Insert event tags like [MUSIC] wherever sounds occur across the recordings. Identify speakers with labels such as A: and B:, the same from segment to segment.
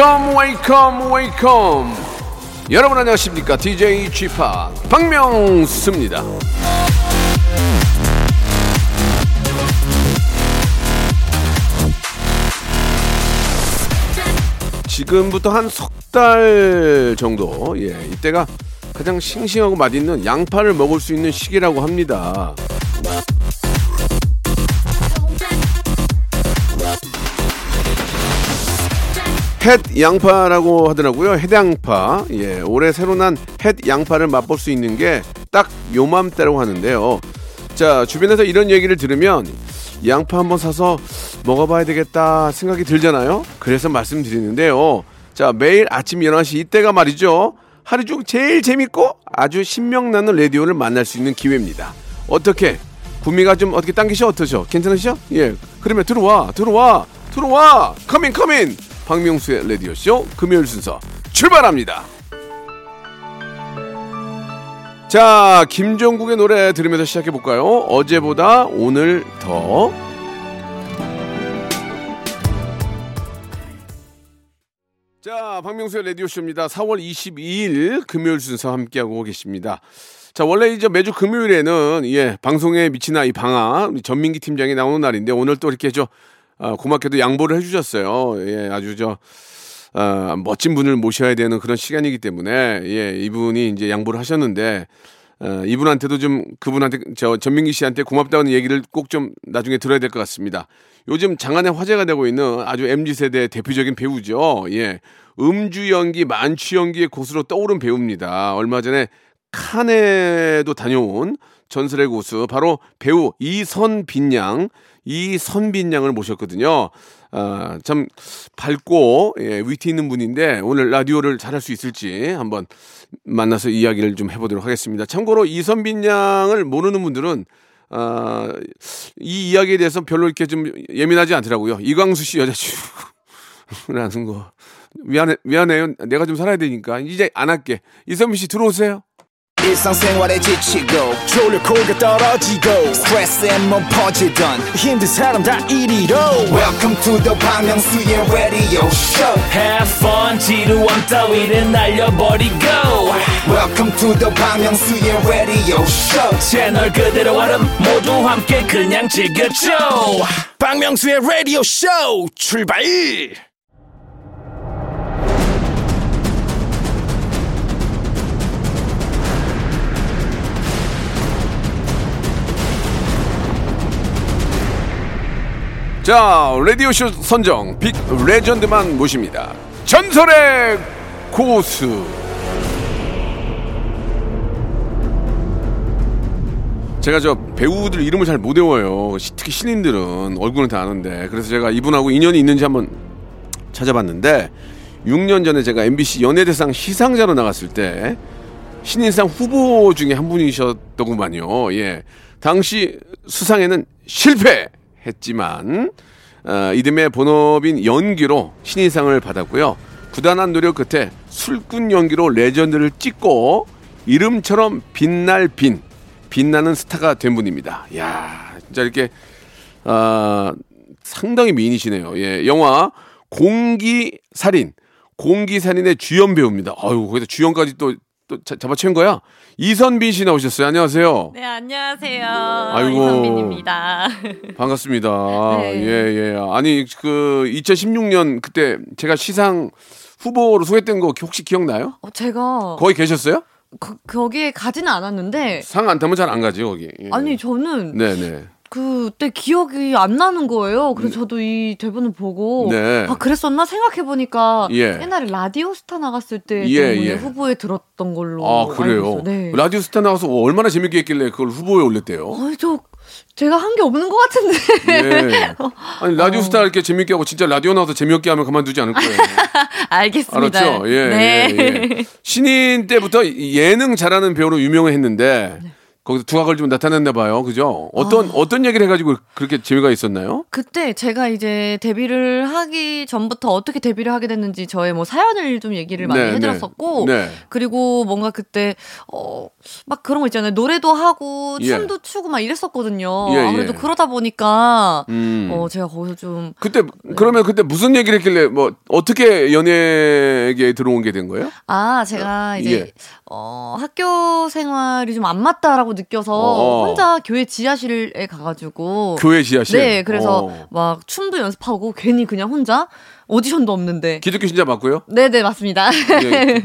A: Welcome welcome welcome 여러분 안녕하십니까? DJ 지파 박명수입니다. 지금부터 한 석 달 정도 예 이때가 가장 싱싱하고 맛있는 양파를 먹을 수 있는 시기라고 합니다 햇 양파라고 하더라고요. 햇 양파. 예, 올해 새로 난 햇 양파를 맛볼 수 있는 게 딱 요맘때라고 하는데요. 자, 주변에서 이런 얘기를 들으면 양파 한번 사서 먹어봐야 되겠다 생각이 들잖아요. 그래서 말씀드리는데요. 자, 매일 아침 11시 이때가 말이죠. 하루 중 제일 재밌고 아주 신명나는 라디오를 만날 수 있는 기회입니다. 어떻게? 구미가 좀 어떻게 당기셔? 어떠셔? 괜찮으시죠? 예. 그러면 들어와, 들어와, 들어와! 커민, 커민! 박명수의 라디오쇼 금요일 순서 출발합니다. 자, 김종국의 노래 들으면서 시작해 볼까요? 어제보다 오늘 더. 자, 박명수의 라디오쇼입니다. 4월 22일 금요일 순서 함께하고 계십니다. 자, 원래 이제 매주 금요일에는 예, 방송에 미친 아이 방아 전민기 팀장이 나오는 날인데 오늘 또 이렇게 저 아, 고맙게도 양보를 해주셨어요. 예, 아주 저 아, 멋진 분을 모셔야 되는 그런 시간이기 때문에 예, 이분이 이제 양보를 하셨는데 어, 이분한테도 좀 그분한테 저 전민기 씨한테 고맙다는 얘기를 꼭 좀 나중에 들어야 될 것 같습니다. 요즘 장안에 화제가 되고 있는 아주 mz 세대 대표적인 배우죠. 예, 음주 연기, 만취 연기의 고수로 떠오른 배우입니다. 얼마 전에 칸에도 다녀온 전설의 고수 바로 배우 이선빈 양, 이선빈 양을 모셨거든요. 아, 참 밝고 예, 위트 있는 분인데 오늘 라디오를 잘할 수 있을지 한번 만나서 이야기를 좀 해보도록 하겠습니다. 참고로 이선빈 양을 모르는 분들은 아, 이 이야기에 대해서 별로 이렇게 좀 예민하지 않더라고요. 이광수 씨 여자친구라는 거 미안해 미안해요. 내가 좀 살아야 되니까 이제 안 할게. 이선빈 씨 들어오세요.
B: 일상생활에 지치고, 졸려 코가 떨어지고, 스트레스에 몸 퍼지던, 힘든 사람 다 이리로. welcome to the Bang Myung-soo's radio show
C: Have fun 지루함 따위를 날려버리고
B: welcome to the Bang Myung-soo's radio show
C: 채널 그대로 얼음 모두 함께 그냥 즐겨줘
D: 박명수의 라디오 쇼 출발
A: 자, 라디오쇼 선정 빅 레전드만 모십니다. 전설의 고수. 제가 저 배우들 이름을 잘 못 외워요. 시- 특히 신인들은 얼굴은 다 아는데. 그래서 제가 이분하고 인연이 있는지 한번 찾아봤는데 6년 전에 제가 MBC 연예대상 시상자로 나갔을 때 신인상 후보 중에 한 분이셨더구만요. 예. 당시 수상에는 실패 했지만 어, 이듬해 본업인 연기로 신인상을 받았고요. 부단한 노력 끝에 술꾼 연기로 레전드를 찍고 이름처럼 빛날 빈 빛나는 스타가 된 분입니다. 야, 진짜 이렇게 아, 상당히 미인이시네요. 예, 영화 공기살인, 공기살인의 주연 배우입니다. 아유, 거기다 주연까지 또, 또 자- 잡아채운 거야? 이선빈 씨 나오셨어요. 안녕하세요.
E: 네, 안녕하세요.
A: 아이고.
E: 이선빈입니다.
A: 반갑습니다. [LAUGHS]
E: 네.
A: 예, 예. 아니, 그, 2016년 그때 제가 시상 후보로 소개된 거 혹시 기억나요?
E: 어, 제가
A: 거기 계셨어요?
E: 거, 거기에 가지는 않았는데
A: 상 안 타면 잘 안 가지, 거기. 예.
E: 아니 저는
A: 네네.
E: 그때 기억이 안 나는 거예요. 그래서 저도 이 대본을 보고
A: 음. 네.
E: 아 그랬었나 생각해 보니까
A: 예.
E: 옛날에 라디오 스타 나갔을 때
A: 예, 예.
E: 후보에 들었던 걸로
A: 아, 그래요?
E: 네.
A: 라디오 스타 나와서 얼마나 재밌게 했길래 그걸 후보에 올렸대요?
E: 어, 저 제가 한 게 없는 것 같은데.
A: 예. [LAUGHS] 아니, 라디오 스타 이렇게 재밌게 하고 진짜 라디오 나와서 재미없게 하면 그만두지 않을 거예요. [LAUGHS]
E: 알겠습니다.
A: 알았죠? 예,
E: 네.
A: 예, 예. 신인 때부터 예능 잘하는 배우로 유명했는데, 거기서 두각을 좀 나타냈나 봐요. 그죠? 어떤 어떤 얘기를 해가지고 그렇게 재미가 있었나요?
E: 그때 제가 이제 데뷔를 하기 전부터 어떻게 데뷔를 하게 됐는지 저의 뭐 사연을 좀 얘기를 많이
A: 네,
E: 해드렸었고
A: 네. 네.
E: 그리고 뭔가 그때 어 막 그런 거 있잖아요 노래도 하고
A: 예.
E: 춤도 추고 막 이랬었거든요
A: 예,
E: 아무래도
A: 예.
E: 그러다 보니까
A: 음.
E: 어 제가 거기서 좀
A: 그때 그러면 그때 무슨 얘기를 했길래 뭐 어떻게 연예계에 들어온 게 된 거예요?
E: 아, 제가 이제
A: 예.
E: 어, 학교 생활이 좀 안 맞다라고 느껴서
A: 어.
E: 혼자 교회 지하실에 가가지고
A: 교회 지하실.
E: 네, 그래서
A: 어.
E: 막 춤도 연습하고 괜히 그냥 혼자 오디션도 없는데.
A: 기독교 신자 맞고요.
E: 네, 네, 맞습니다.
A: 예.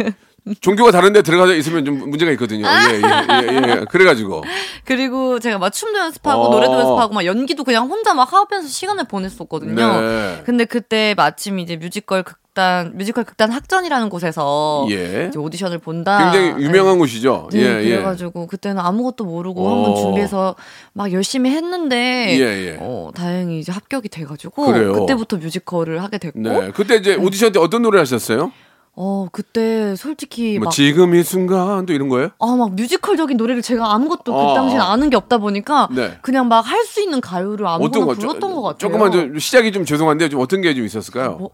A: 종교가 다른데 들어가 있으면 좀 문제가 있거든요. 예, 예, 예, 예. 그래가지고.
E: 그리고 제가 막 춤도 연습하고
A: 어.
E: 노래도 연습하고 막 연기도 그냥 혼자 막 하면서 시간을 보냈었거든요.
A: 네.
E: 근데 그때 마침 이제 뮤지컬 극 단 뮤지컬 극단 학전이라는 곳에서
A: 예.
E: 이제 오디션을 본다.
A: 굉장히 유명한 곳이죠.
E: 네,
A: 예, 예.
E: 그래가지고 그때는 아무것도 모르고
A: 어.
E: 한번 준비해서 막 열심히 했는데
A: 예, 예.
E: 어, 다행히 이제 합격이 돼가지고
A: 그래요?
E: 그때부터 뮤지컬을 하게 됐고
A: 네. 그때 이제 오디션 때 어떤 노래 하셨어요?
E: 어 그때 솔직히
A: 뭐
E: 막
A: 지금 이 순간도 이런 거예요?
E: 아, 막 뮤지컬적인 노래를 제가 아무것도
A: 어.
E: 그 당시엔 아는 게 없다 보니까
A: 네.
E: 그냥 막 할 수 있는 가요를 아무거나
A: 거?
E: 불렀던
A: 조-
E: 것 같아요.
A: 조금만 좀 시작이 좀 죄송한데 좀 어떤 게 좀 있었을까요?
E: 뭐,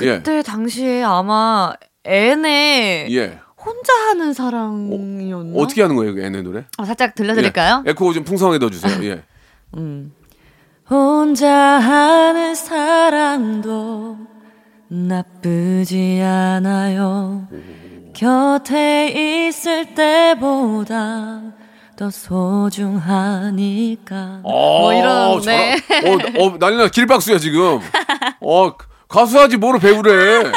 A: 예.
E: 그때 당시에 아마 앤의
A: 예.
E: 혼자 하는 사랑이었나?
A: 어 떻게 하는 거예요, 그 애네 노래?
E: 아, 살짝 들려드릴까요?
A: 예. 에코 좀 풍성하게 넣어주세요. [LAUGHS] 예.
E: 혼자 하는 사랑도 나쁘지 않아요. 곁에 있을 때보다 더 소중하니까. 뭐 이런, 네.
A: 어, 어, 난리 나. 길박수야, 지금. 어, 가수하지 뭐로 배우래.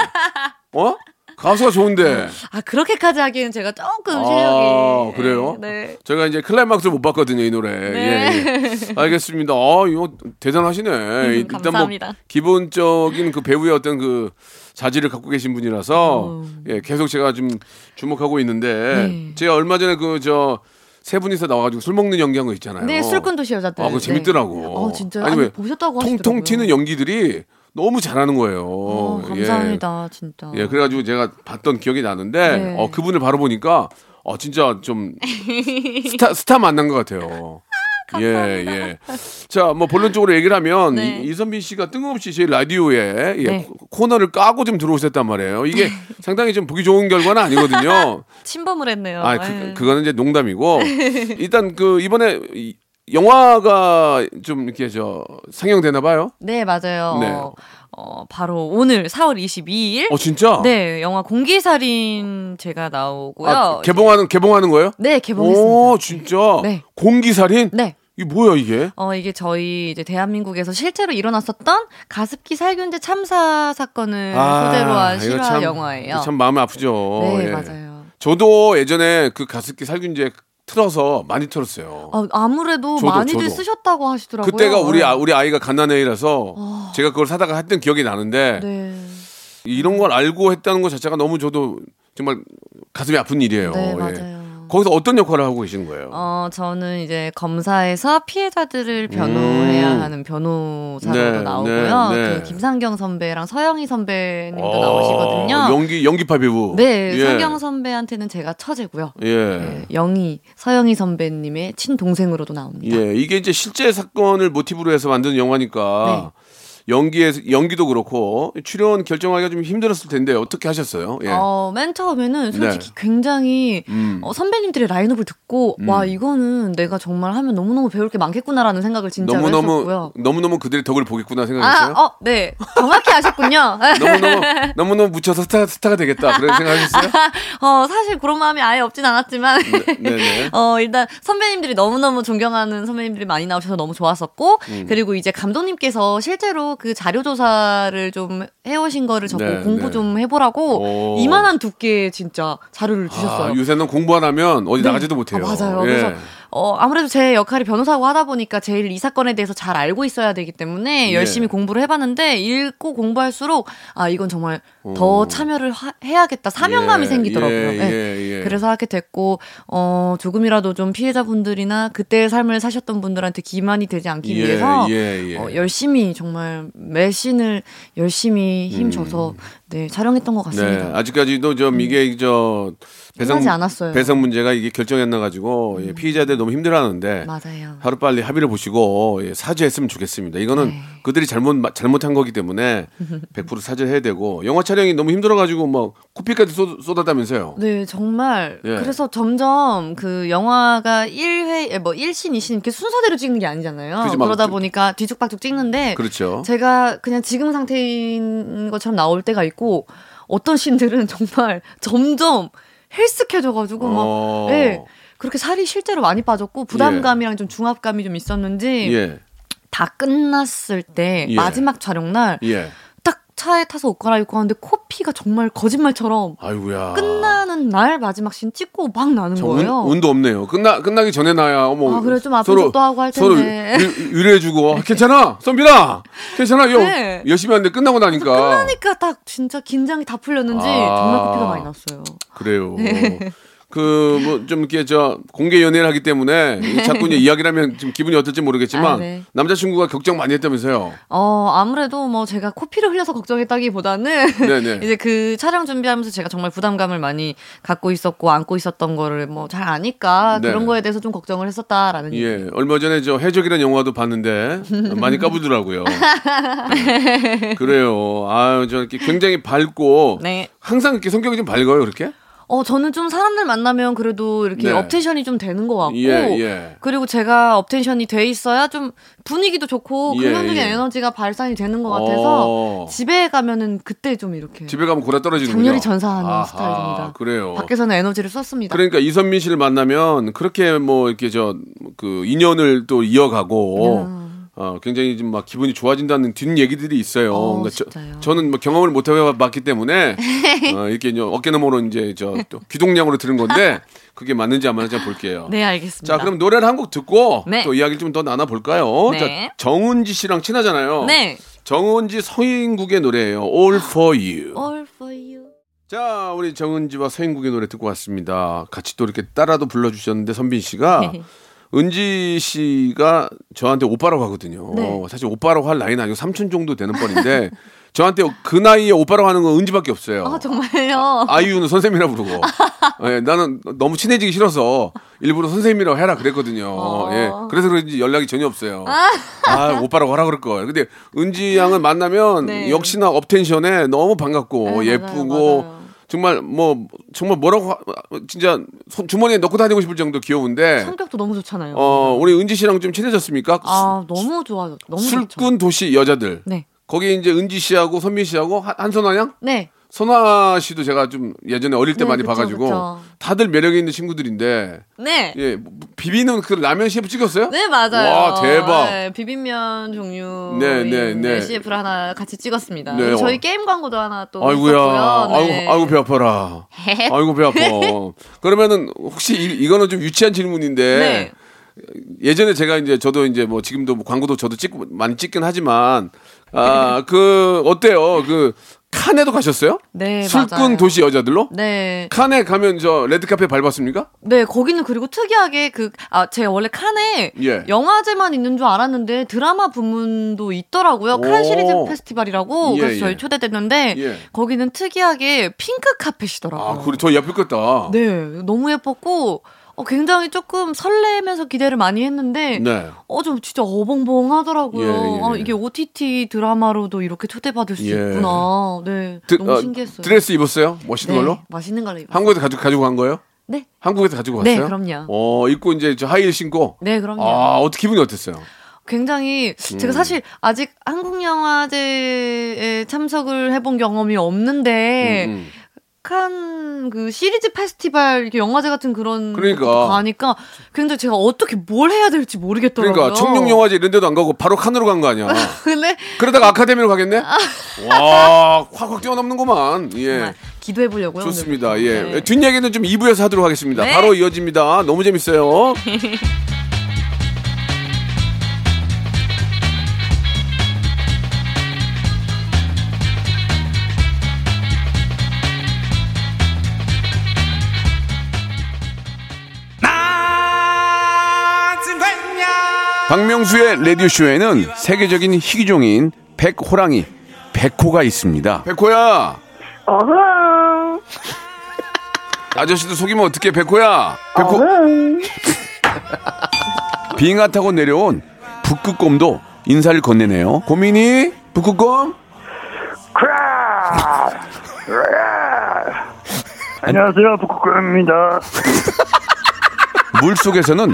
A: 어? 가수가 좋은데.
E: 아, 그렇게까지 하기엔 제가 조금
A: 아,
E: 실력이.
A: 그래요?
E: 네.
A: 제가 이제 클라이막스 못 봤거든요, 이 노래.
E: 네.
A: 예, 예. 알겠습니다. 아, 이거 대단하시네. 일단 뭐
E: 음, 감사합니다.
A: 기본적인 그 배우의 어떤 그 자질을 갖고 계신 분이라서 예, 계속 제가 좀 주목하고 있는데
E: 어. 네.
A: 제가 얼마 전에 그저 세 분이서 나와가지고 술 먹는 연기한 거 있잖아요.
E: 네, 술꾼 도시 여자들.
A: 아, 그거 재밌더라고.
E: 네. 어, 진짜요?
A: 아니,
E: 아니,
A: 왜
E: 보셨다고
A: 통통
E: 하시더라고요.
A: 튀는 연기들이 너무 잘하는 거예요.
E: 어,
A: 예.
E: 감사합니다, 진짜.
A: 예, 그래가지고 제가 봤던 기억이 나는데,
E: 네.
A: 어, 그분을 바로 보니까, 어, 진짜 좀, 스타, 스타 만난 것 같아요. [LAUGHS] 예, 예. 자, 뭐, 본론적으로 얘기를 하면,
E: 네.
A: 이, 이선빈 씨가 뜬금없이 제 라디오에, 예,
E: 네.
A: 코- 코너를 까고 좀 들어오셨단 말이에요. 이게 [LAUGHS] 상당히 좀 보기 좋은 결과는 아니거든요. [LAUGHS]
E: 침범을 했네요.
A: 아,
E: 예.
A: 그, 그거는 이제 농담이고, 일단 그, 이번에, 이- 영화가 좀 이렇게 저, 상영되나 봐요?
E: 네, 맞아요.
A: 네.
E: 어, 바로 오늘 4월 22일.
A: 어, 진짜?
E: 네, 영화 공기살인 제가 나오고요.
A: 아, 개봉하는, 개봉하는 거예요?
E: 네, 개봉했습니다.
A: 오, 진짜?
E: 네.
A: 공기살인?
E: 네.
A: 이게 뭐야, 이게?
E: 어, 이게 저희 이제 대한민국에서 실제로 일어났었던 가습기 살균제 참사 사건을 소재로 한
A: 아,
E: 실화
A: 참-
E: 영화예요.
A: 참 마음이 아프죠.
E: 네,
A: 예.
E: 맞아요.
A: 저도 예전에 그 가습기 살균제 틀어서 많이 틀었어요.
E: 어, 아무래도
A: 저도,
E: 많이들
A: 저도.
E: 쓰셨다고 하시더라고요.
A: 그때가 우리,
E: 네.
A: 아, 우리 아이가 갓난애이라서 제가 그걸 사다가 했던 기억이 나는데
E: 네.
A: 이런 걸 알고 했다는 것 자체가 너무 저도 정말 가슴이 아픈 일이에요.
E: 네,
A: 예.
E: 맞아요.
A: 거기서 어떤 역할을 하고 계신 거예요?
E: 어, 저는 이제 검사에서 피해자들을 변호해야
A: 음.
E: 하는 변호사로도
A: 네,
E: 나오고요.
A: 네, 네.
E: 그 김상경 선배랑 서영희 선배님도
A: 어,
E: 나오시거든요.
A: 연기, 연기파 배우.
E: 네,
A: 예.
E: 상경 선배한테는 제가 처제고요.
A: 예.
E: 네, 영희, 서영희 선배님의 친동생으로도 나옵니다.
A: 예, 이게 이제 실제 사건을 모티브로 해서 만든 영화니까
E: 네.
A: 연기에 연기도 그렇고 출연 결정하기가 좀 힘들었을 텐데 어떻게 하셨어요? 예.
E: 어, 맨 처음에는 솔직히 굉장히
A: 음.
E: 어, 선배님들의 라인업을 듣고 와 이거는 내가 정말 하면 너무 너무 배울 게 많겠구나라는 생각을 진짜로
A: 너무 너무
E: 했었고요.
A: 너무 너무 그들의 덕을 보겠구나
E: 아,
A: 생각했어요.
E: 어, 네. 정확히 아셨군요. [LAUGHS]
A: 너무 너무 너무 너무 묻혀서 스타 스타가 되겠다 그런 생각하셨어요? [LAUGHS]
E: 어, 사실 그런 마음이 아예 없진 않았지만
A: 네, 네. [LAUGHS]
E: 어, 일단 선배님들이 너무 너무 존경하는 선배님들이 많이 나오셔서 너무 좋았었고,
A: 음.
E: 그리고 이제 감독님께서 실제로 그 자료 조사를 좀 해오신 거를 저거
A: 네,
E: 공부
A: 네.
E: 좀 해보라고
A: 오.
E: 이만한 두께의 진짜 자료를 주셨어요.
A: 아, 요새는 공부 안 하면 어디
E: 네.
A: 나가지도 못해요.
E: 아, 맞아요.
A: 예.
E: 그래서 어, 아무래도 제 역할이 변호사고 하다 보니까 제일 이 사건에 대해서 잘 알고 있어야 되기 때문에
A: 예.
E: 열심히 공부를 해봤는데 읽고 공부할수록 아 이건 정말 더 참여를 하- 해야겠다 사명감이
A: 예,
E: 생기더라고요.
A: 예,
E: 네.
A: 예, 예.
E: 그래서 하게 됐고 어 조금이라도 좀 피해자분들이나 그때의 삶을 사셨던 분들한테 기만이 되지 않기
A: 예,
E: 위해서
A: 예, 예.
E: 어, 열심히 정말 매신을 열심히 힘줘서 네 촬영했던 것
A: 네,
E: 같습니다.
A: 아직까지도 좀 이게 저 배상. 배상 문제가 이게 결정이 안 나가지고 예, 피의자들 너무 힘들어하는데
E: 맞아요.
A: 하루 빨리 합의를 보시고 예, 사죄했으면 좋겠습니다. 이거는
E: 네.
A: 그들이 잘못 마- 잘못한 거기 때문에 [LAUGHS] 100% 사죄해야 되고 영화 촬영이 너무 힘들어가지고 뭐 코피까지 쏟, 쏟았다면서요.
E: 네, 정말.
A: 예.
E: 그래서 점점 그 영화가 1회, 뭐 1신, 2신 이렇게 순서대로 찍는 게 아니잖아요.
A: 그지, 막
E: 그러다
A: 그-
E: 보니까 뒤죽박죽 찍는데
A: 그렇죠.
E: 제가 그냥 지금 상태인 것처럼 나올 때가 있고 어떤 씬들은 [LAUGHS] 정말 점점 헬스케져가지고 막,
A: 어.
E: 예. 그렇게 살이 실제로 많이 빠졌고 부담감이랑 좀 중압감이 좀 있었는지
A: 예,
E: 다 끝났을 때
A: 예.
E: 마지막 촬영날
A: 예.
E: 딱 차에 타서 옷 갈아입고 하는데 코피가 정말 거짓말처럼
A: 아이고야.
E: 끝나는 날 마지막 씬 찍고 막 나는
A: 저
E: 거예요.
A: 운, 도 없네요. 끝나 끝나기 전에 나야 어머.
E: 아, 그래, 좀 아픈
A: 서로-
E: 척도 하고 할
A: 서로
E: 텐데.
A: 위- 위로해주고 아, 괜찮아, [LAUGHS] 선빈아, 괜찮아. 요
E: 네.
A: 열심히 하는데 끝나고 나니까
E: 끝나니까 딱 진짜 긴장이 다 풀렸는지
A: 아.
E: 정말 코피가 많이 났어요.
A: 그래요. 그 뭐 좀 이렇게 저 공개 연애를 하기 때문에 이 자꾸 이제 이야기를 하면 좀 기분이 어떨지 모르겠지만
E: 아, 네.
A: 남자친구가 걱정 많이 했다면서요.
E: 어, 아무래도 뭐 제가 코피를 흘려서 걱정했다기보다는
A: 네네. [LAUGHS]
E: 이제 그 촬영 준비하면서 제가 정말 부담감을 많이 갖고 있었고 안고 있었던 거를 뭐 잘 아니까
A: 네.
E: 그런 거에 대해서 좀 걱정을 했었다라는 얘기.
A: 예, 얼마 전에 저 해적이라는 영화도 봤는데 [LAUGHS] 많이 까부더라고요. [LAUGHS] 네. 그래요. 아유, 저 이렇게 굉장히 밝고
E: 네.
A: 항상 이렇게 성격이 좀 밝아요, 그렇게?
E: 어, 저는 좀 사람들 만나면 그래도 이렇게
A: 네.
E: up tension이 좀 되는 것 같고.
A: 예, 예.
E: 그리고 제가 up tension이 돼 있어야 좀 분위기도 좋고
A: 예,
E: 긍정적인
A: 예.
E: 에너지가 발산이 되는 것 같아서
A: 어.
E: 집에 가면은 그때 좀 이렇게
A: 집에 가면 곯아떨어지는군요.
E: 장렬히 전사하는
A: 아하,
E: 스타일입니다.
A: 그래요.
E: 밖에서는 에너지를 썼습니다.
A: 그러니까 이선민 씨를 만나면 그렇게 뭐 이렇게 저 그 인연을 또 이어가고
E: 음.
A: 어 굉장히 좀 막 기분이 좋아진다는 뒷 얘기들이 있어요.
E: 어,
A: 그러니까
E: 진짜요?
A: 저, 는뭐 경험을 못 해봤기 때문에 어, 이렇게 이제 어깨너머로 이제 저또 귀동량으로 들은 건데 그게 맞는지 안 맞는지 한번 볼게요.
E: 네, 알겠습니다.
A: 자, 그럼 노래를 한 곡 듣고
E: 네.
A: 또 이야기를 좀 더 나눠 볼까요?
E: 네.
A: 자, 정은지 씨랑 친하잖아요.
E: 네.
A: 정은지 서인국의 노래예요. All for You.
E: All for you.
A: 자, 우리 정은지와 서인국의 노래 듣고 왔습니다. 같이 또 이렇게 따라도 불러주셨는데 선빈 씨가 은지 씨가 저한테 오빠라고 하거든요.
E: 네.
A: 사실 오빠라고 할 나이는 아니고 삼촌 정도 되는 뻔인데 [LAUGHS] 저한테 그 나이에 오빠라고 하는 건 은지밖에 없어요.
E: 아, 정말요? [LAUGHS]
A: 아이유는 선생님이라 부르고 [LAUGHS] 예, 나는 너무 친해지기 싫어서 일부러 선생님이라고 해라 그랬거든요.
E: 어.
A: 예, 그래서 그런지 연락이 전혀 없어요. 아 오빠라고 하라 그럴 걸. 근데 은지 양을 만나면
E: 네.
A: 역시나 업텐션에 너무 반갑고
E: 네, 맞아요,
A: 예쁘고
E: 맞아요.
A: 정말 뭐 정말 뭐라고 하- 진짜 손 주머니에 넣고 다니고 싶을 정도 귀여운데
E: 성격도 너무 좋잖아요.
A: 어 우리 은지 씨랑 좀 친해졌습니까?
E: 아, 너무 좋아요. 너무 좋죠.
A: 술꾼 도시 여자들.
E: 네.
A: 거기 이제 은지 씨하고 선민 씨하고 한- 한선아 양?
E: 네.
A: 선아 씨도 제가 좀 예전에 어릴 때
E: 네,
A: 많이
E: 그쵸,
A: 봐가지고
E: 그쵸.
A: 다들 매력이 있는 친구들인데
E: 네.
A: 예 뭐, 비비는 그 라면 CF 찍었어요?
E: 네, 맞아요.
A: 와 대박.
E: 네, 비빔면 종류.
A: 네, 네, 네.
E: CF를 하나 같이 찍었습니다.
A: 네,
E: 저희
A: 어.
E: 게임 광고도 하나 또.
A: 아이고야. 아이고
E: 네.
A: 아이고 배 아파라. [LAUGHS] 아이고 배 아파. 그러면은 혹시 이, 이거는 좀 유치한 질문인데
E: 네.
A: 예전에 제가 이제 저도 이제 뭐 지금도 뭐 광고도 저도 찍고 많이 찍긴 하지만 아 그 어때요? 그 칸에도 가셨어요?
E: 네,
A: 술꾼
E: 맞아요.
A: 도시 여자들로?
E: 네.
A: 칸에 가면 저 레드카페 밟았습니까?
E: 네, 거기는 그리고 특이하게 그, 아, 제가 원래 칸에
A: 예.
E: 영화제만 있는 줄 알았는데 드라마 부문도 있더라고요. 칸
A: 오.
E: 시리즈 페스티벌이라고.
A: 예,
E: 그래서
A: 예.
E: 저희 초대됐는데
A: 예.
E: 거기는 특이하게 핑크 카펫이더라고요.
A: 아, 그래 더 예쁘겠다.
E: 네, 너무 예뻤고 어, 굉장히 조금 설레면서 기대를 많이 했는데
A: 네.
E: 어, 좀 진짜 어벙벙하더라고요.
A: 예, 예.
E: 아, 이게 OTT 드라마로도 이렇게 초대받을 수
A: 예.
E: 있구나. 네,
A: 드-
E: 너무
A: 어,
E: 신기했어요.
A: 드레스 입었어요? 멋있는
E: 네,
A: 걸로?
E: 맛있는 걸로 입었어요.
A: 한국에서 가지고 가지고 간 거예요?
E: 네,
A: 한국에서 가지고
E: 네,
A: 갔어요?
E: 그럼요.
A: 어, 입고 이제 저 하이힐 신고.
E: 네, 그럼요.
A: 아, 어떻게 기분이 어땠어요?
E: 굉장히
A: 음.
E: 제가 사실 아직 한국 영화제에 참석을 해본 경험이 없는데
A: 음, 음.
E: 칸 그 시리즈 페스티벌 이렇게 영화제 같은 그런
A: 그러니까.
E: 가니까 굉장히 제가 어떻게 뭘 해야 될지 모르겠더라고요.
A: 그러니까 청룡 영화제 이런 데도 안 가고 바로 칸으로 간 거 아니야. [LAUGHS]
E: 근데
A: 그러다가 아카데미로 가겠네? 와, 확확 뛰어넘는구만. 예.
E: 기도해 보려고요.
A: 좋습니다. 예.
E: 네.
A: 뒷얘기는 좀 2부에서 하도록 하겠습니다.
E: 네.
A: 바로 이어집니다. 너무 재밌어요. [LAUGHS] 박명수의 라디오쇼에는 세계적인 희귀종인 백호랑이, 백호가 있습니다. 백호야!
F: 어흥.
A: 아저씨도 속이면 어떡해, 백호야! 백호,
F: 어흥. [LAUGHS]
A: 빙하 타고 내려온 북극곰도 인사를 건네네요. 고민이 북극곰?
F: 안녕하세요, 북극곰입니다. [LAUGHS]
A: 물 속에서는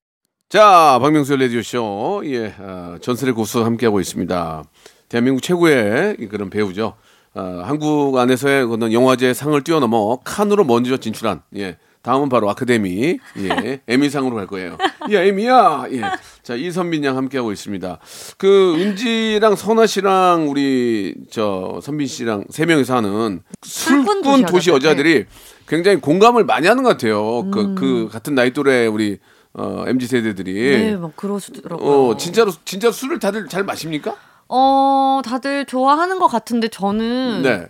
A: 자, 박명수 라디오쇼. 예, 아, 전설의 고수 함께하고 있습니다. 대한민국 최고의 그런 배우죠. 아, 한국 안에서의 그런 영화제 상을 뛰어넘어 칸으로 먼저 진출한, 예. 다음은 바로 아카데미, 예. 에미상으로 갈 거예요. 야, 에미야! 예. 자, 이선빈 양 함께하고 있습니다. 그, 은지랑 선아 씨랑 우리, 저, 선빈 씨랑 세 명이서 하는
E: 술꾼 도시
A: 도시
E: 여자들.
A: 여자들이 굉장히 공감을 많이 하는 것 같아요. 그, 그, 같은 나이 또래 우리, 어, MZ 세대들이.
E: 네, 막 그러시더라고요.
A: 어, 진짜로 진짜 술을 다들 잘 마십니까?
E: 어, 다들 좋아하는 것 같은데 저는
A: 네.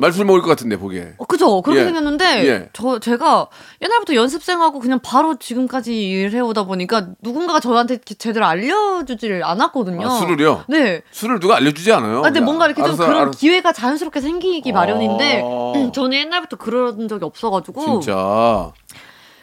A: 말술 먹을 것 같은데 보기에.
E: 어, 그죠. 그렇게
A: 예.
E: 생겼는데,
A: 예.
E: 저, 제가 옛날부터 연습생하고 그냥 바로 지금까지 일해오다 보니까 누군가가 저한테 제대로 알려주질 않았거든요.
A: 아, 술을요?
E: 네.
A: 술을 누가 알려주지 않아요.
E: 아, 근데
A: 야,
E: 뭔가 이렇게 좀
A: 알아서,
E: 그런
A: 알아서.
E: 기회가 자연스럽게 생기기 마련인데,
A: 어.
E: 음, 저는 옛날부터 그런 적이 없어가지고,
A: 진짜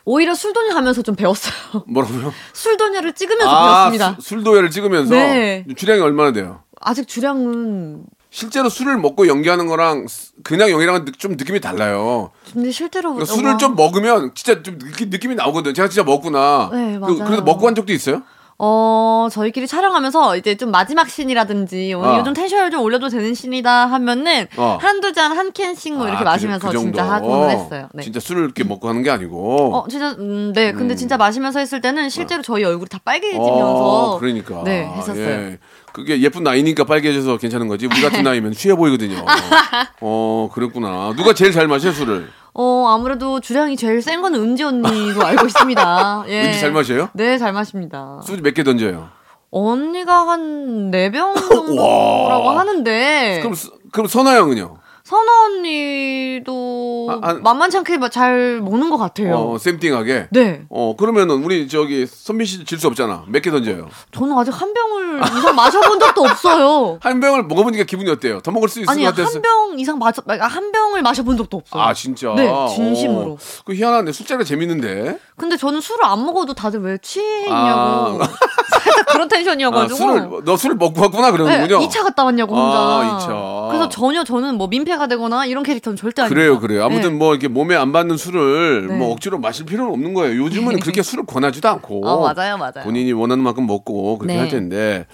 E: 오히려 술도녀 하면서 좀 배웠어요. [LAUGHS]
A: 뭐라고요?
E: 술도녀를 찍으면서
A: 아,
E: 배웠습니다.
A: 수- 술도회를 찍으면서
E: 네.
A: 주량이 얼마나 돼요?
E: 아직 주량은,
A: 실제로 술을 먹고 연기하는 거랑 스- 그냥 연기랑은 느- 좀 느낌이 달라요.
E: 근데 실제로.
A: 그러니까 술을 좀 먹으면 진짜 좀 느낌, 느낌이 나오거든. 제가 진짜 먹구나.
E: 네,
A: 그,
E: 맞아요.
A: 그래도 먹고 한 적도 있어요?
E: 어, 저희끼리 촬영하면서 이제 좀 마지막 씬이라든지 오늘
A: 어.
E: 요즘 텐션을 좀 올려도 되는 씬이다 하면은
A: 어.
E: 한두 잔 한 캔씩 뭐 이렇게
A: 아,
E: 마시면서
A: 그, 그
E: 진짜
A: 정도.
E: 하고는 했어요. 네.
A: 진짜 술을 이렇게 먹고 하는 게 아니고.
E: 어, 진짜, 음, 네. 근데 진짜 마시면서 했을 때는 실제로 저희 얼굴이 다 빨개지면서.
A: 어, 그러니까.
E: 네, 했었어요.
A: 예. 그게 예쁜 나이니까 빨개져서 괜찮은 거지. 우리 같은 나이면 취해 보이거든요. [LAUGHS] 어, 그랬구나. 누가 제일 잘 마셔, 술을?
E: 어, 아무래도 주량이 제일 센 건 은지 언니로 알고 있습니다. [LAUGHS] 예.
A: 은지 잘 마셔요?
E: 네, 잘 마십니다.
A: 소주 몇 개 던져요?
E: 언니가 한 네 병 [LAUGHS] 정도라고 하는데.
A: 그럼, 스- 그럼 선아 형은요?
E: 선아 언니도
A: 아, 아,
E: 만만치 않게 잘 먹는 것 같아요.
A: 어, 샘띵하게?
E: 네.
A: 어, 그러면은 우리 저기 선민 씨 질 수 없잖아. 몇 개 던져요?
E: 저는 아직 한 병을 이상 마셔본 적도 없어요. [LAUGHS]
A: 한 병을 먹어보니까 기분이 어때요? 더 먹을 수 있을
E: 아니
A: 것 같았어요?
E: 한병 이상 마셔 아, 한 병을 마셔본 적도 없어요.
A: 아, 진짜?
E: 네, 진심으로.
A: 어, 그 희한하네. 술자리가 재밌는데.
E: 근데 저는 술을 안 먹어도 다들 왜 취해
A: 아.
E: 있냐고 [LAUGHS] 살짝 그런
A: 아,
E: 텐션이어가지고.
A: 술을, 너 술을 먹고 왔구나,
E: 네,
A: 그러는군요.
E: 2차 갔다 왔냐고 혼자.
A: 아, 2차.
E: 그래서 전혀 저는 뭐 민폐가 되거나 이런 캐릭터는 절대 아니에요.
A: 그래요, 그래요. 아무튼 뭐 이렇게 몸에 안 받는 술을
E: 네.
A: 뭐 억지로 마실 필요는 없는 거예요. 요즘은 그렇게 [LAUGHS] 술을 권하지도 않고.
E: 어, 맞아요, 맞아요.
A: 본인이 원하는 만큼 먹고 그렇게
E: 네.
A: 할 텐데.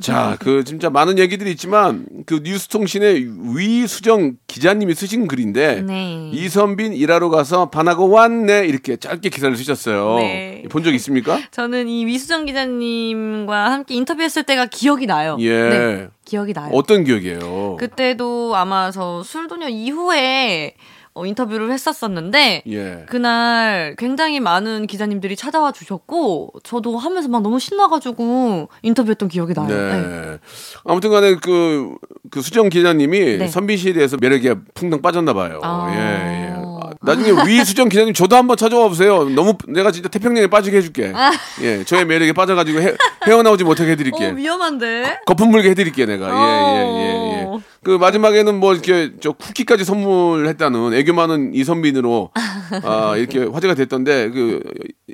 A: 자, 그 진짜 많은 얘기들이 있지만 그 뉴스통신의 위수정 기자님이 쓰신 글인데
E: 네.
A: 이선빈 일하러 가서 반하고 왔네 이렇게 짧게 기사를 쓰셨어요.
E: 네.
A: 본적 있습니까? [LAUGHS]
E: 저는 이 위수정 기자님과 함께 인터뷰했을 때가 기억이 나요.
A: 예.
E: 네, 기억이 나요.
A: 어떤 기억이에요?
E: 그때도 아마 저 술도녀 이후에 어, 인터뷰를 했었었는데
A: 예.
E: 그날 굉장히 많은 기자님들이 찾아와 주셨고 저도 하면서 막 너무 신나가지고 인터뷰했던 기억이 나요.
A: 네.
E: 네.
A: 아무튼 간에 그, 그 수정 기자님이
E: 네.
A: 선빈 씨에 대해서 매력에 풍덩 빠졌나 봐요.
E: 아.
A: 예, 예. 아, 나중에 위 수정 기자님 저도 한번 찾아와 보세요. 너무 내가 진짜 태평양에 빠지게 해줄게. 예, 저의 매력에 빠져가지고 헤, 헤어나오지 못하게 해드릴게.
E: 어, 위험한데?
A: 거품 물게 해드릴게 내가. 예, 예, 예, 예.
E: 어.
A: 그 마지막에는 뭐 이렇게 저 쿠키까지 선물했다는 애교 많은 이선빈으로 아 이렇게 화제가 됐던데 그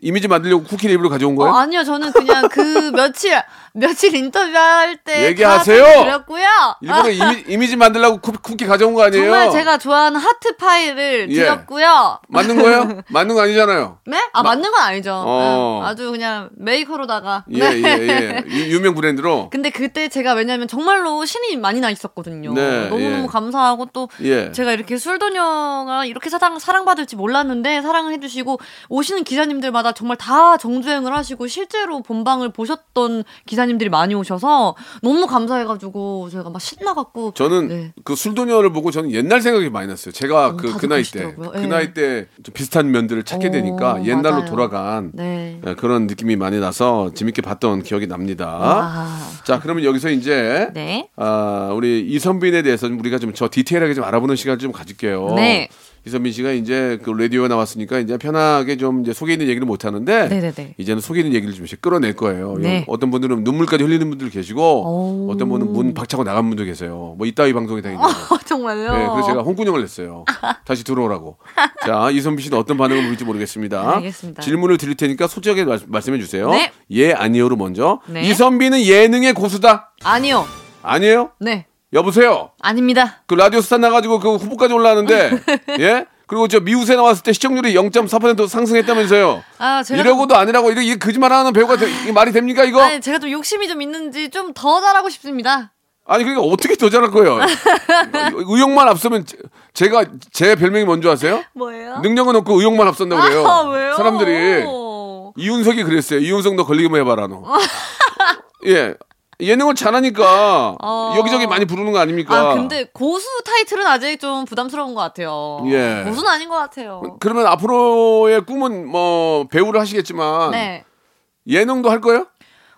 A: 이미지 만들려고 쿠키를 일부러 가져온
E: 어,
A: 거예요?
E: 아니요, 저는 그냥 그 며칠 며칠 인터뷰할 때
A: 얘기하세요!
E: 다 드렸고요.
A: 일부러 이미, 이미지 만들려고 쿠, 쿠키 가져온 거 아니에요?
E: 정말 제가 좋아하는 하트 파이를
A: 예.
E: 드렸고요.
A: 맞는 거예요? 맞는 거 아니잖아요.
E: 네? 아 맞는 건 아니죠.
A: 어.
E: 네, 아주 그냥 메이커로다가.
A: 예,
E: 네.
A: 예, 예. 유- 유명 브랜드로.
E: 근데 그때 제가 왜냐면 정말로 신이 많이 나 있었거든요.
A: 네,
E: 너무너무
A: 예.
E: 감사하고 또
A: 예.
E: 제가 이렇게 술도녀가 이렇게 사랑, 사랑받을지 몰랐는데 사랑을 해주시고 오시는 기사님들마다 정말 다 정주행을 하시고 실제로 본방을 보셨던 기사님들이 많이 오셔서 너무 감사해가지고 제가 막 신나갖고
A: 저는
E: 네.
A: 그 술도녀를 보고 저는 옛날 생각이 많이 났어요. 제가
E: 어,
A: 그, 그 나이 때.
E: 그 예.
A: 나이 때좀 비슷한 면들을 찾게
E: 오,
A: 되니까 옛날로
E: 맞아요.
A: 돌아간
E: 네.
A: 예, 그런 느낌이 많이 나서 재밌게 봤던 기억이 납니다.
E: 아,
A: 자, 그러면 여기서 이제
E: 네.
A: 아, 우리 이선빈에 대해서 좀 우리가 좀 저 디테일하게 좀 알아보는 시간 좀 가질게요.
E: 네.
A: 이선빈 씨가 이제 그 라디오에 나왔으니까 이제 편하게 좀 이제 속에 있는 얘기를 못 하는데
E: 네네네.
A: 이제는 속에 있는 얘기를 좀 끌어낼 거예요.
E: 네.
A: 어떤 분들은 눈물까지 흘리는 분들 계시고
E: 오.
A: 어떤 분은 문 박차고 나간 분도 계세요. 뭐 이따위 방송이 다 있는데.
E: 어, 정말요?
A: 네, 그래서 제가 홍군형을 냈어요. 다시 들어오라고. 자, 이선빈 씨는 어떤 반응을 보일지 모르겠습니다.
E: 알겠습니다.
A: 질문을 드릴 테니까 솔직하게 말, 말씀해 주세요.
E: 네.
A: 예, 아니요로 먼저.
E: 네.
A: 이선빈은 예능의 고수다.
E: 아니요.
A: 아니에요?
E: 네.
A: 여보세요.
E: 아닙니다.
A: 그 라디오 스타 나가지고 그 후보까지 올라왔는데, [LAUGHS] 예? 그리고 저 미우새 나왔을 때 시청률이 0.4% 상승했다면서요.
E: 아, 제가
A: 이러고도 아니라고 이게, 거짓말하는 배우가 되- 이게 말이 됩니까 이거?
E: 아니, 제가 좀 욕심이 좀 있는지 좀 더 잘하고 싶습니다.
A: 아니 그러니까 어떻게 더 잘할 거예요? [LAUGHS] 의욕만 앞서면 제- 제가 제 별명이 뭔지 아세요?
E: 뭐예요?
A: 능력은 없고 의욕만 앞선다고 그래요.
E: 아?
A: 사람들이 이윤석이 그랬어요. 이윤석 너 걸리기만 해봐라 너. [LAUGHS] 예. 예능을 잘하니까
E: 어.
A: 여기저기 많이 부르는 거 아닙니까?
E: 아, 근데 고수 타이틀은 아직 좀 부담스러운 것 같아요.
A: 예.
E: 고수는 아닌 것 같아요.
A: 그러면 앞으로의 꿈은 뭐 배우를 하시겠지만
E: 네.
A: 예능도 할 거예요?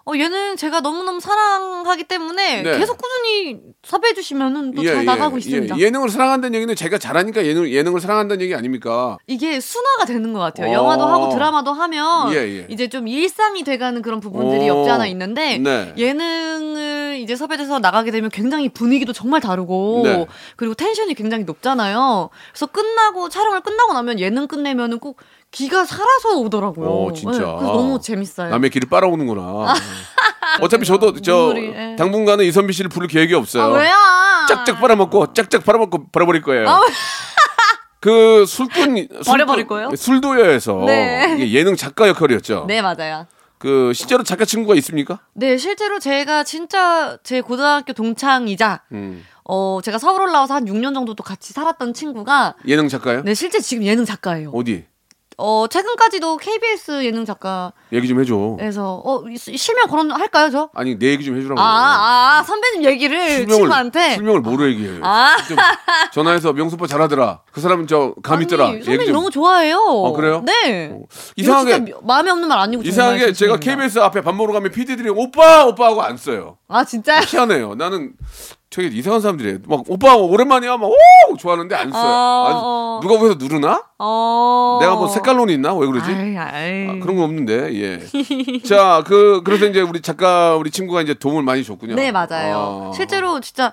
E: 어, 얘는 제가 너무너무 사랑하기 때문에
A: 네.
E: 계속 꾸준히 섭외해 주시면은 또잘 나가고 있습니다.
A: 예, 예능을 사랑한다는 얘기는 제가 잘하니까 예능, 예능을 사랑한다는 얘기 아닙니까?
E: 이게 순화가 되는 것 같아요.
A: 어.
E: 영화도 하고 드라마도 하면
A: 예, 예.
E: 이제 좀 일상이 돼가는 그런 부분들이
A: 어.
E: 없지 않아 있는데
A: 네.
E: 예능을 이제 섭외돼서 나가게 되면 굉장히 분위기도 정말 다르고
A: 네.
E: 그리고 텐션이 굉장히 높잖아요. 그래서 끝나고 촬영을 끝나고 나면 예능 끝내면은 꼭 기가 살아서 오더라고요.
A: 어, 진짜.
E: 네, 너무 재밌어요.
A: 남의 길을 빨아오는구나. [LAUGHS] 어차피 저도 저
E: 눈물이, 예.
A: 당분간은 이선비 씨를 부를 계획이 없어요.
E: 아, 왜요?
A: 짝짝 빨아먹고 짝짝 빨아먹고 버려버릴 거예요.
E: 아, [LAUGHS]
A: 그 술꾼
E: 버려버릴
A: 술도-
E: 거예요?
A: 술도여에서
E: 네.
A: 예능 작가 역할이었죠.
E: 네 맞아요.
A: 그 실제로 작가 친구가 있습니까?
E: 네 실제로 제가 진짜 제 고등학교 동창이자
A: 음.
E: 어 제가 서울 올라와서 한 6년 정도 또 같이 살았던 친구가
A: 예능 작가요?
E: 네 실제 지금 예능 작가예요.
A: 어디?
E: 어 최근까지도 KBS 예능 작가에서
A: 얘기 좀 해줘.
E: 어 이- 실명 거론 할까요 저?
A: 아니 내 얘기 좀 해주라고.
E: 아, 아 선배님 얘기를 친구한테
A: 실명을 뭐로 얘기해?
E: 아.
A: 좀 전화해서 명수 오빠 잘하더라. 그 사람은 저 감 있더라.
E: 선배님
A: 좀.
E: 너무 좋아해요.
A: 어, 그래요?
E: 네.
A: 어, 이상하게
E: 진짜 마음에 없는 말 아니고
A: 이상하게 제가. KBS 앞에 밥 먹으러 가면 PD들이 오빠 오빠 하고 안 써요.
E: 아 진짜요?
A: 희한해요. 나는 되게 이상한 사람들이에요. 막 오빠 오랜만이야 막 오 좋아하는데 안 써요.
E: 어,
A: 안-
E: 어.
A: 누가 거기서 누르나?
E: 어.
A: 내가 뭐 색깔론이 있나? 왜 그러지?
E: 아이, 아이.
A: 아, 그런 거 없는데 예. 자, 그 그래서 이제 우리 작가 우리 친구가 이제 도움을 많이 줬군요.
E: 네, 맞아요.
A: 아.
E: 실제로 진짜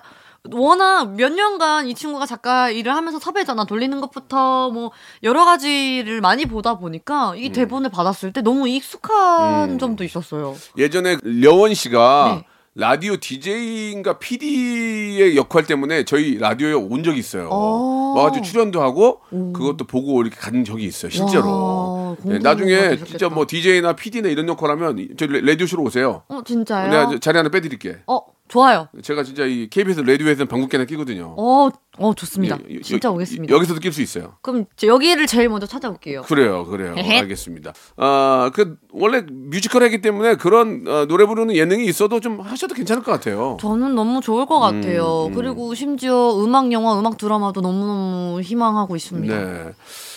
E: 워낙 몇 년간 이 친구가 작가 일을 하면서 섭외 전화 돌리는 것부터 뭐 여러 가지를 많이 보다 보니까 이 대본을 받았을 때 너무 익숙한
A: 음.
E: 점도 있었어요.
A: 예전에 려원 씨가
E: 네.
A: 라디오 DJ인가 PD의 역할 때문에 저희 라디오에 온 적이 있어요.
E: 어.
A: 와가지고 출연도 하고 그것도 보고 이렇게 간 적이 있어요, 실제로.
E: 와,
A: 네, 나중에. 진짜 뭐 DJ나 PD나 이런 역할 하면 저 라디오쇼로 오세요.
E: 어 진짜요?
A: 내가 저 자리 하나 빼드릴게.
E: 어 좋아요.
A: 제가 진짜 이 KBS 라디오에서는 방국계나 끼거든요.
E: 어, 어 좋습니다.
A: 예, 여-
E: 진짜
A: 여-
E: 오겠습니다.
A: 여기서도 낄 수 있어요.
E: 그럼 저 여기를 제일 먼저 찾아올게요.
A: 그래요, 그래요. [LAUGHS] 알겠습니다. 아, 그 원래 뮤지컬이기 때문에 그런 어, 노래 부르는 예능이 있어도 좀 하셔도 괜찮을 것 같아요.
E: 저는 너무 좋을 것 같아요.
A: 음.
E: 그리고 심지어 음악 영화, 음악 드라마도 너무 너무 희망하고 있습니다.
A: 네.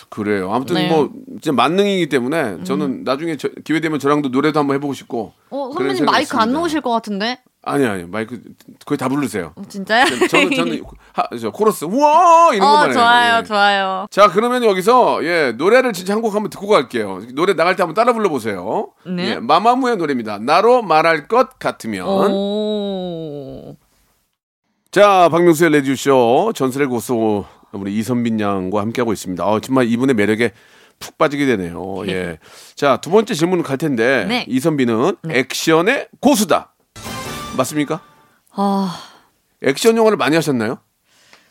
A: 그래요. 아무튼
E: 네.
A: 뭐 진짜 만능이기 때문에 저는 나중에 저- 기회 되면 저랑도 노래도 한번 해보고 싶고.
E: 어, 선배님 마이크 안
A: 있습니다.
E: 놓으실 것 같은데?
A: 아니 아니 마이크 거의 다 부르세요.
E: 어, 진짜요?
A: 저는 [LAUGHS] 저는 하, 저 코러스 우와 이런 것만
E: 어,
A: 해요.
E: 좋아요,
A: 예.
E: 좋아요.
A: 자 그러면 여기서 예 노래를 진짜 한 곡 한번 듣고 갈게요. 노래 나갈 때 한번 따라 불러보세요.
E: 네.
A: 예, 마마무의 노래입니다. 나로 말할 것 같으면.
E: 오.
A: 자 박명수의 레디오 쇼 전설의 고수 우리 이선빈 양과 함께하고 있습니다. 어, 정말 이분의 매력에 푹 빠지게 되네요. 예. 자, 두 번째 질문 갈 텐데
E: 네.
A: 이선비는 액션의 고수다. 맞습니까?
E: 아,
A: 액션 영화를 많이 하셨나요?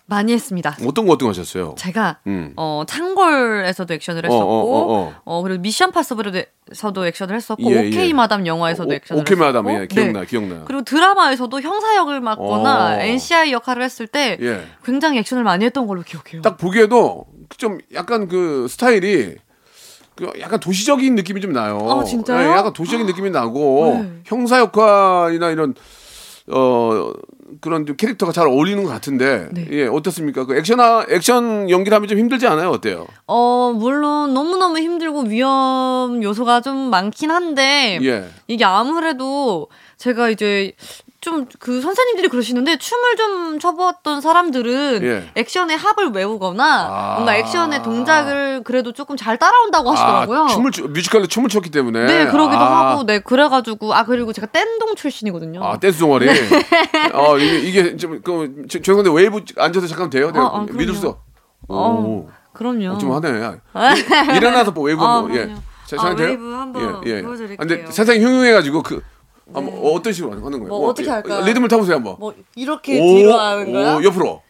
E: 많이 했습니다.
A: 어떤 거 어떤 거 하셨어요?
E: 제가
A: 음.
E: 어 창골에서도 액션을
A: 어,
E: 했었고
A: 어,
E: 어,
A: 어, 어.
E: 그리고 미션 파서블에서도 액션을 했었고
A: 예,
E: 오케이
A: 예.
E: 마담 영화에서도
A: 오-
E: 액션을
A: 오케이
E: 했었고
A: 마담 예, 기억나
E: 네.
A: 기억나.
E: 그리고 드라마에서도 형사 역을 맡거나
A: 어.
E: NCI 역할을 했을 때
A: 예.
E: 굉장히 액션을 많이 했던 걸로 기억해요.
A: 딱 보기에도 좀 약간 그 스타일이 그 약간 도시적인 느낌이 좀 나요.
E: 아, 진짜요?
A: 예, 약간 도시적인 느낌이 나고
E: 네.
A: 형사 역할이나 이런 어 그런 좀 캐릭터가 잘 어울리는 것 같은데
E: 네.
A: 예 어떻습니까? 그 액션 액션 연기를 하면 좀 힘들지 않아요? 어때요?
E: 어 물론 너무 너무 힘들고 위험 요소가 좀 많긴 한데
A: 예.
E: 이게 아무래도 제가 이제 좀 그 선생님들이 그러시는데 춤을 좀 춰보았던 사람들은
A: 예.
E: 액션의 합을 외우거나
A: 아.
E: 뭔가 액션의 동작을 그래도 조금 잘 따라온다고 하시더라고요.
A: 아, 춤을 추- 뮤지컬로 춤을 췄기 때문에
E: 네, 그러기도
A: 아.
E: 하고, 네, 그래가지고, 아, 그리고 제가 댄동 출신이거든요.
A: 아 댄스 동아리.
E: 네.
A: 어 이게 이게 좀그 죄송한데 웨이브 앉아서 잠깐 돼요? 내가
E: 어, 어,
A: 믿을. 수.
E: 어,
A: 오.
E: 그럼요.
A: 어, 좀 하네. [LAUGHS] 일- 일어나서 뭐 웨이브
E: 아,
A: 한번 예. 자,
E: 아? 웨이브 한번 보여드릴게요.
A: 아, 근데 세상이 흉흉해가지고 그 한번 어떤 식으로 하는 거예요?
E: 뭐 어떻게 할까요?
A: 리듬을 타보세요 한번.
E: 뭐, 이렇게 뒤로 하는 거야?
A: 오, 옆으로.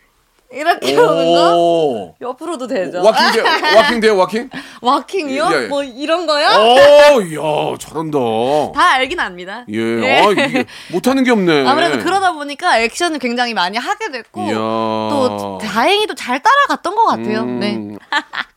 E: 이렇게 하는 거?
A: 오.
E: 옆으로도 되죠.
A: waacking 돼, [LAUGHS] 와킹 돼요, 와킹?
E: 와킹이요?
A: 예, 예.
E: 뭐, 이런 거요?
A: 오, 이야, 잘한다.
E: 다 알긴 압니다.
A: 예,
E: 예.
A: 아, 이게 [LAUGHS] 못하는 게 없네.
E: 아무래도 그러다 보니까 액션을 굉장히 많이 하게 됐고,
A: 이야.
E: 또 다행히도 잘 따라갔던 것 같아요. 네.
A: 음.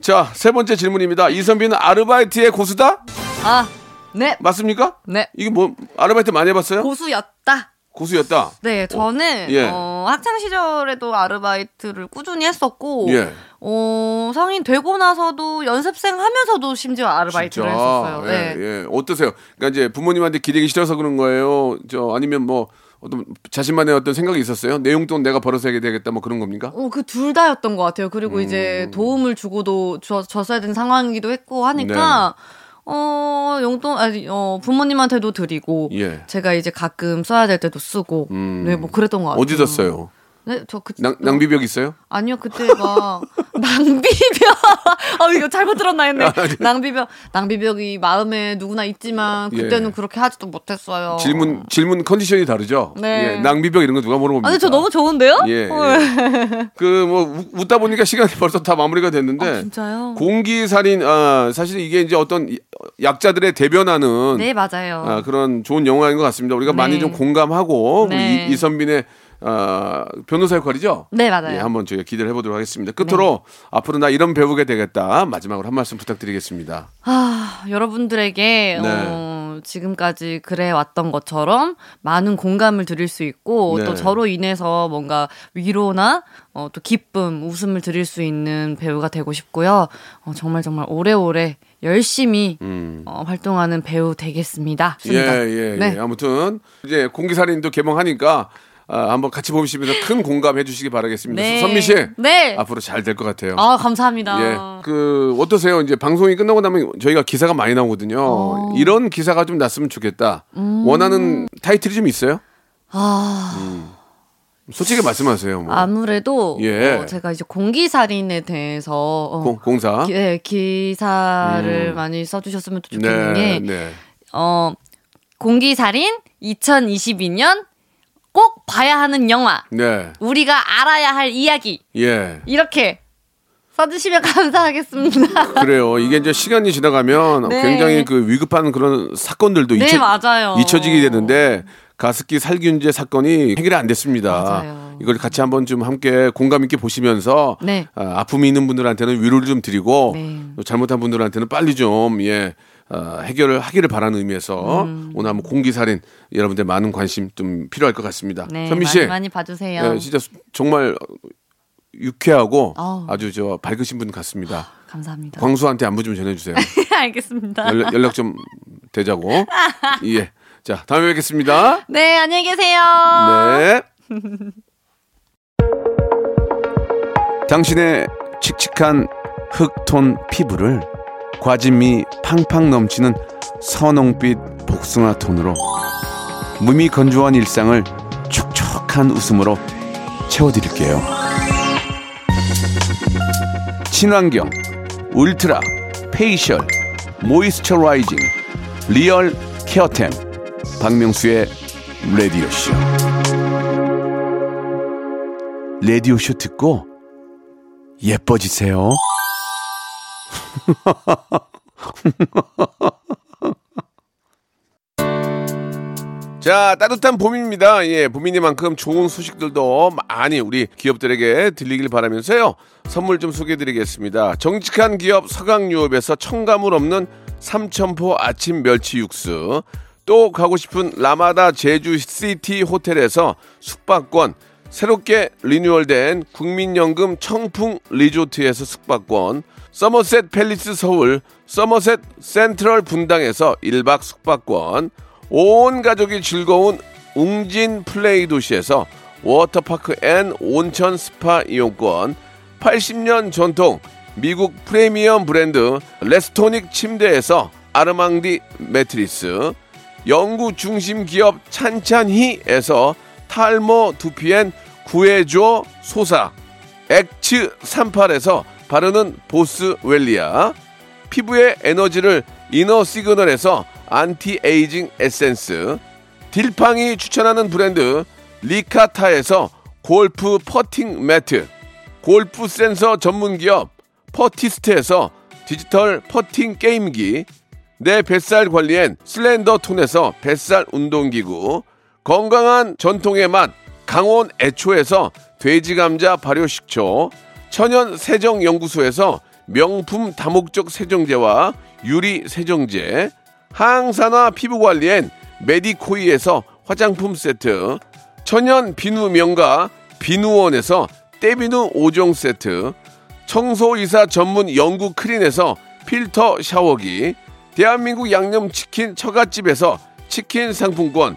A: 자, 세 번째 질문입니다. 이선비는 아르바이트의 고수다?
E: 아, 네.
A: 맞습니까?
E: 네.
A: 이게 뭐 아르바이트 많이 해봤어요?
E: 고수였다.
A: 고수였다.
E: 네, 저는
A: 예.
E: 어, 학창 시절에도 아르바이트를 꾸준히 했었고,
A: 예.
E: 어, 성인 되고 나서도 연습생 하면서도 심지어 아르바이트를
A: 진짜?
E: 했었어요.
A: 예,
E: 네.
A: 예. 어떠세요? 그러니까 이제 부모님한테 기대기 싫어서 그런 거예요. 저 아니면 뭐 어떤 자신만의 어떤 생각이 있었어요? 내 용돈 내가 벌어서 해야 되겠다 뭐 그런 겁니까?
E: 어, 그 둘 다였던 것 같아요. 그리고
A: 음.
E: 이제 도움을 주고도 줘, 줬어야 되는 상황이기도 했고 하니까,
A: 네.
E: 어, 용돈, 아니, 어, 부모님한테도 드리고,
A: 예.
E: 제가 이제 가끔 써야 될 때도 쓰고,
A: 음.
E: 네, 뭐 그랬던 것 같아요.
A: 어디다 써요?
E: 네, 저 그,
A: 낭, 낭비벽 있어요?
E: 아니요, 그때 막 [LAUGHS] 낭비벽. 아 이거 잘못 들었나 했네. 낭비벽, 낭비벽이 마음에 누구나 있지만 그때는
A: 예.
E: 그렇게 하지도 못했어요.
A: 질문 질문 컨디션이 다르죠?
E: 네.
A: 예, 낭비벽 이런 거 누가 물어봅니까?
E: 아니 저 너무 좋은데요?
A: 예.
E: 어,
A: 그뭐 웃다 보니까 시간이 벌써 다 마무리가 됐는데
E: 아, 진짜요?
A: 공기 살인 아 사실 이게 이제 어떤 이- 약자들의 대변하는
E: 네 맞아요.
A: 아, 그런 좋은 영화인 것 같습니다. 우리가
E: 네.
A: 많이 좀 공감하고
E: 네.
A: 이, 이선빈의 아, 변호사 역할이죠.
E: 네 맞아요.
A: 예, 한번 저희가 기대를 해보도록 하겠습니다. 끝으로 앞으로 나 이런 배우가 되겠다. 마지막으로 한 말씀 부탁드리겠습니다.
E: 아, 여러분들에게
A: 네.
E: 어, 지금까지 그래 왔던 것처럼 많은 공감을 드릴 수 있고
A: 네.
E: 또 저로 인해서 뭔가 위로나 어, 또 기쁨, 웃음을 드릴 수 있는 배우가 되고 싶고요. 어, 정말 정말 오래오래 열심히 어, 활동하는 배우 되겠습니다.
A: 음. 예, 예,
E: 네.
A: 예. 아무튼 이제 공기살인도 개봉하니까 아, 한번 같이 보시면서 큰 공감해 주시기 바라겠습니다.
E: 네.
A: 선미 씨
E: 네.
A: 앞으로 잘 될 것 같아요.
E: 아, 감사합니다.
A: 예, 그 어떠세요? 이제 방송이 끝나고 나면 저희가 기사가 많이 나오거든요.
E: 어.
A: 이런 기사가 좀 났으면 좋겠다.
E: 음.
A: 원하는 타이틀이 좀 있어요?
E: 아,
A: 솔직히 말씀하세요. 뭐.
E: 아무래도
A: 예.
E: 어, 제가 이제 공기살인에 대해서 어,
A: 공, 공사.
E: 기, 예, 기사를
A: 음.
E: 많이 써주셨으면 또 좋겠는
A: 네,
E: 게
A: 네.
E: 어, 공기살인 2022년 꼭 봐야 하는 영화.
A: 네.
E: 우리가 알아야 할 이야기.
A: 예.
E: 이렇게 써주시면 [LAUGHS] 감사하겠습니다.
A: 그래요. 이게 이제 시간이 지나가면
E: 네.
A: 굉장히 그 위급한 그런 사건들도
E: 네,
A: 잊혀,
E: 맞아요.
A: 잊혀지게 되는데 가습기 살균제 사건이 해결이 안 됐습니다.
E: 맞아요.
A: 이걸 같이 한번 좀 함께 공감 있게 보시면서
E: 네.
A: 아, 아픔이 있는 분들한테는 위로를 좀 드리고
E: 네.
A: 또 잘못한 분들한테는 빨리 좀 예. 어, 해결을 하기를 바라는 의미에서
E: 음.
A: 오늘 한번 공기살인 여러분들 많은 관심 좀 필요할 것 같습니다.
E: 네,
A: 선미 씨,
E: 많이, 많이 봐주세요.
A: 예, 진짜 수- 정말 유쾌하고
E: 아우.
A: 아주 저 밝으신 분 같습니다.
E: 감사합니다.
A: 광수한테 안부 좀 전해주세요. [LAUGHS]
E: 알겠습니다.
A: 연락, 연락 좀 되자고. [LAUGHS] 예. 자, 다음에 뵙겠습니다.
E: 네, 안녕히 계세요.
A: 네. [LAUGHS] 당신의 칙칙한 흙톤 피부를 과즙미 팡팡 넘치는 선홍빛 복숭아 톤으로 무미 건조한 일상을 촉촉한 웃음으로 채워드릴게요. 친환경 ultra facial moisturizing real care템 박명수의 라디오쇼 라디오쇼 듣고 예뻐지세요. [LAUGHS] 자, 따뜻한 봄입니다. 예, 봄이니만큼 좋은 소식들도 많이 우리 기업들에게 들리길 바라면서요. 선물 좀 소개해 드리겠습니다. 정직한 기업 서강유업에서 청가물 없는 삼천포 아침 멸치 육수. 또 가고 싶은 라마다 제주 시티 호텔에서 숙박권. 새롭게 renewal된 국민연금 청풍 리조트에서 숙박권. 서머셋 팰리스 서울, 서머셋 센트럴 분당에서 1박 숙박권. 온 가족이 즐거운 웅진 플레이 도시에서 워터파크 and 온천 스파 이용권, 80년 전통 미국 프리미엄 브랜드 레스토닉 침대에서 아르망디 매트리스, 연구 중심 기업 찬찬히에서 탈모 두피엔 구해줘 소사, 엑츠 38에서 바르는 보스웰리아, 피부의 에너지를 이너 시그널에서 안티에이징 에센스, 딜팡이 추천하는 브랜드 리카타에서 골프 퍼팅 매트, 골프 센서 전문 기업 퍼티스트에서 디지털 퍼팅 게임기, 내 뱃살 관리엔 슬렌더 톤에서 뱃살 운동기구, 건강한 전통의 맛 강원 애초에서 돼지 감자 발효 식초, 천연 세정 연구소에서 명품 다목적 세정제와 유리 세정제, 항산화 피부 관리엔 메디코이에서 화장품 세트, 천연 비누 명가 비누원에서 때비누 5종 세트, 청소이사 전문 영구 크린에서 필터 샤워기, 대한민국 양념치킨 처갓집에서 치킨 상품권,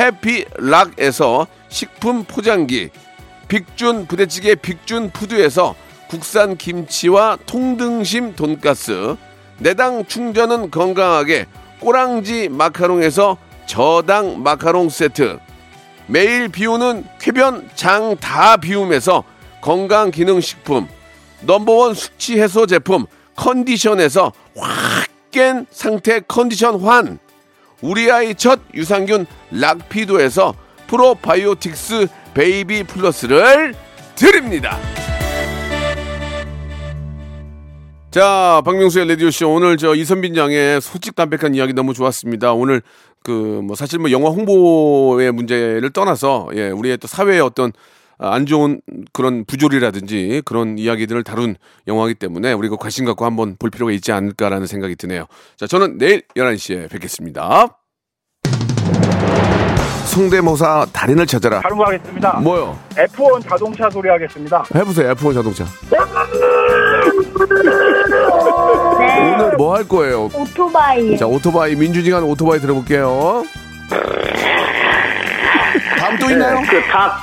A: 해피락에서 식품 포장기, 빅준 부대찌개 빅준 푸드에서 국산 김치와 통등심 돈가스, 내당 충전은 건강하게 꼬랑지 마카롱에서 저당 마카롱 세트, 매일 비우는 쾌변 장 다 비움에서 건강 기능 식품, 넘버원 숙취 해소 제품 컨디션에서 확 깬 상태 컨디션 환, 우리 아이 첫 유산균 락피도에서 프로바이오틱스 베이비 플러스를 드립니다. 자, 박명수의 라디오쇼. 오늘 저 이선빈 양의 솔직 담백한 이야기 너무 좋았습니다. 오늘 그 뭐 사실 뭐 영화 홍보의 문제를 떠나서 예, 우리의 또 사회의 어떤 아, 안 좋은 그런 부조리라든지 그런 이야기들을 다룬 영화이기 때문에 우리가 관심 갖고 한번 볼 필요가 있지 않을까라는 생각이 드네요. 자, 저는 내일 11시에 뵙겠습니다. 성대모사 달인을 찾아라.
F: 바로 가겠습니다.
A: 뭐요?
F: F1 자동차 소리 하겠습니다.
A: 해보세요. F1 자동차. 오늘 뭐 할 거예요?
G: 오토바이.
A: 자, 오토바이 민준이가 하는 오토바이 들어볼게요. 다음 또 있나요?
H: 그 닭,